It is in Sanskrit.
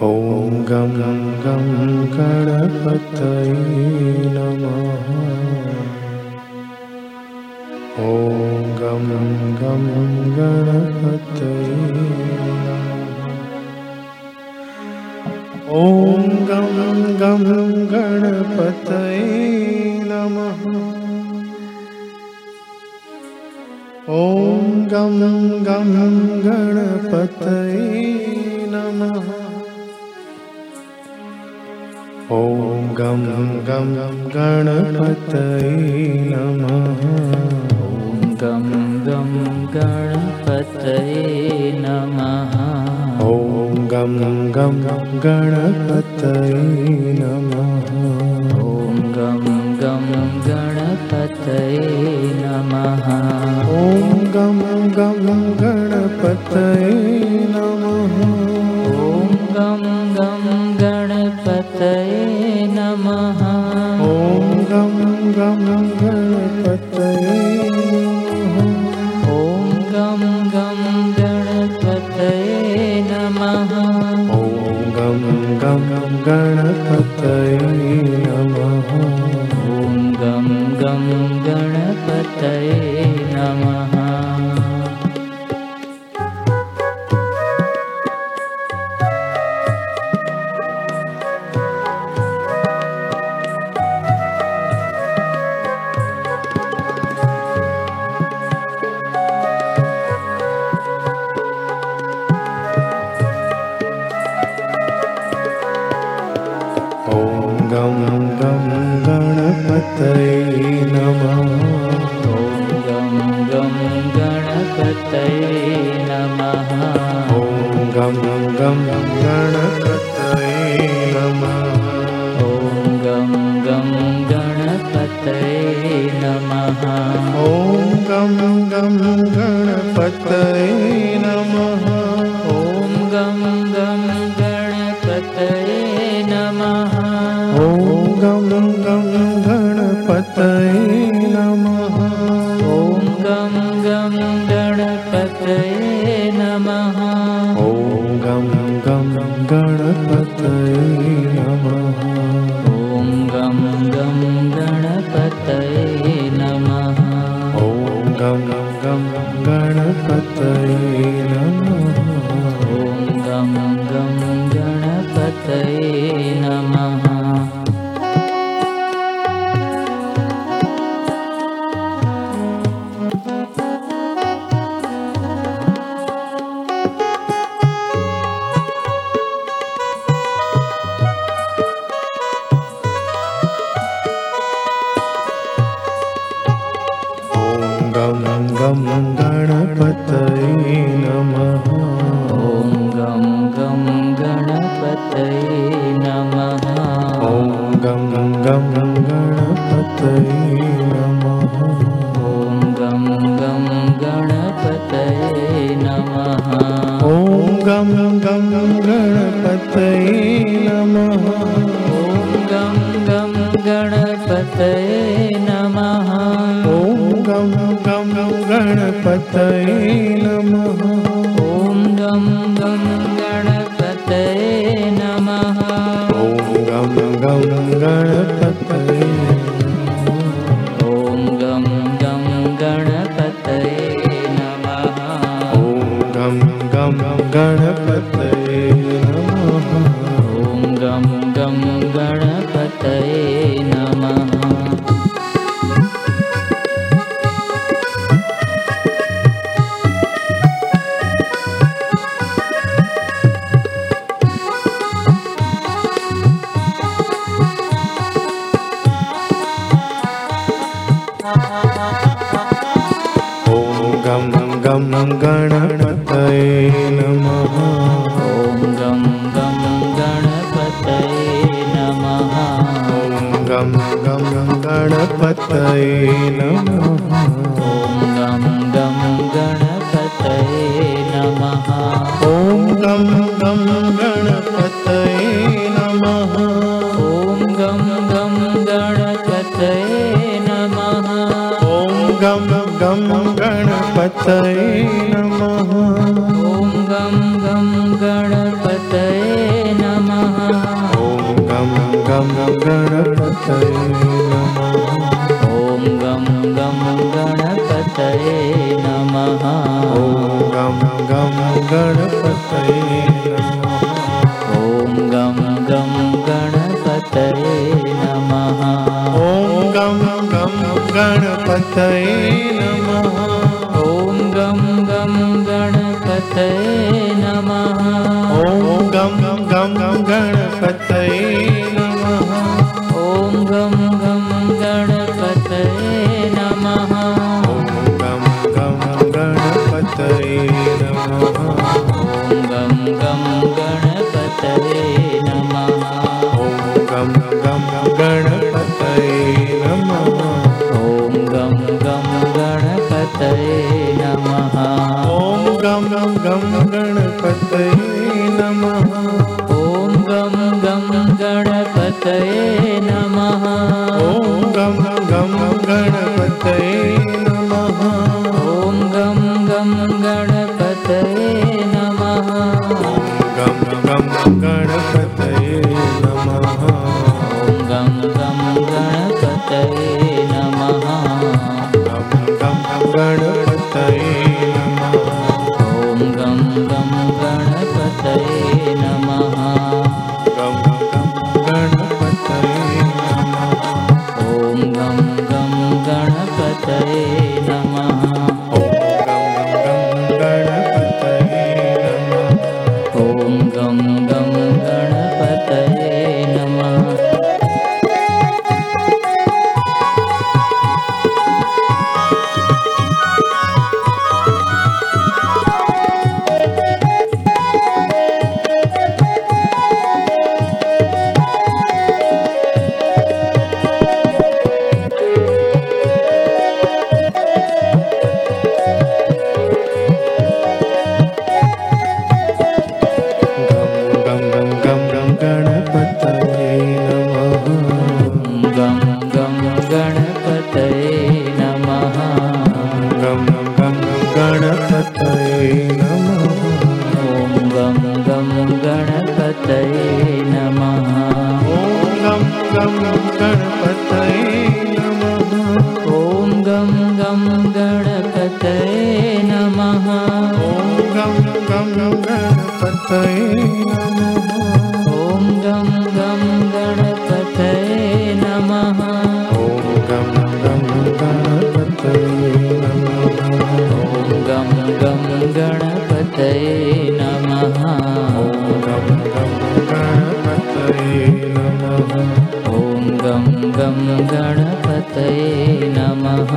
ॐ गं गं गणपतये नमः। ॐ गं गं गणपतये ॐ गं गं गणपतये नमः। ॐ गं गं गणपतये नमः ॐ गं गं गणपतये नमः। ॐ गं गं गणपतये नमः। ॐ गं गं गणपतये नमः। ॐ गं गं गणपतये नमः। ॐ गं गं गणपतये गणपतये नमः। ॐ गं गं गणपतये ॐ गं गं गणपतये नमः। ॐ गं गं गणपतये नमः। ॐ गं गं गणपतये गं गं गणपतये नमः। ॐ गं गं गणपतये नमः। ॐ गं गं गं गणपतये नमः। ॐ गं गं गणपतये नमः। ॐ गं गं गणपतये नमः। ॐ गं गं गणपतये गं गणपतये नमः। ॐ गं गं गणपतये नमः। ॐ गं गं गणपतये नमः। ॐ गं गं गणपतये नमः। ॐ गं गं गणपतये नमः। ॐ गं गं गणपतये नमः। ॐ गं गणपतये नमः गं गणपतये नमः। ॐ गं गं गणपतये नमः। ॐ गं गं गणपतये नमः गणपतये नमः। ॐ गं गं गणपतये नमः। ॐ गं गं गणपतये नमः। ॐ गं गं गणपतये गं गं गणपतये नमः। ॐ गं गं गणपतये नमः। ॐ गं गं गणपतये नमः। ॐ गं गं गणपतये नमः। ॐ गं गं गणपतये नमः गणपति गं गणपतये नमः। ॐ गं गं गणपतये नमः। ॐ गं गं गणपतये नमः। ॐ गं गं गणपतये नमः। ॐ गं गं गणपतये नमः। ॐ गं गं गणपतये नमः। गं गं गणपतये नमः। ॐ गं गं गणपतये नमः।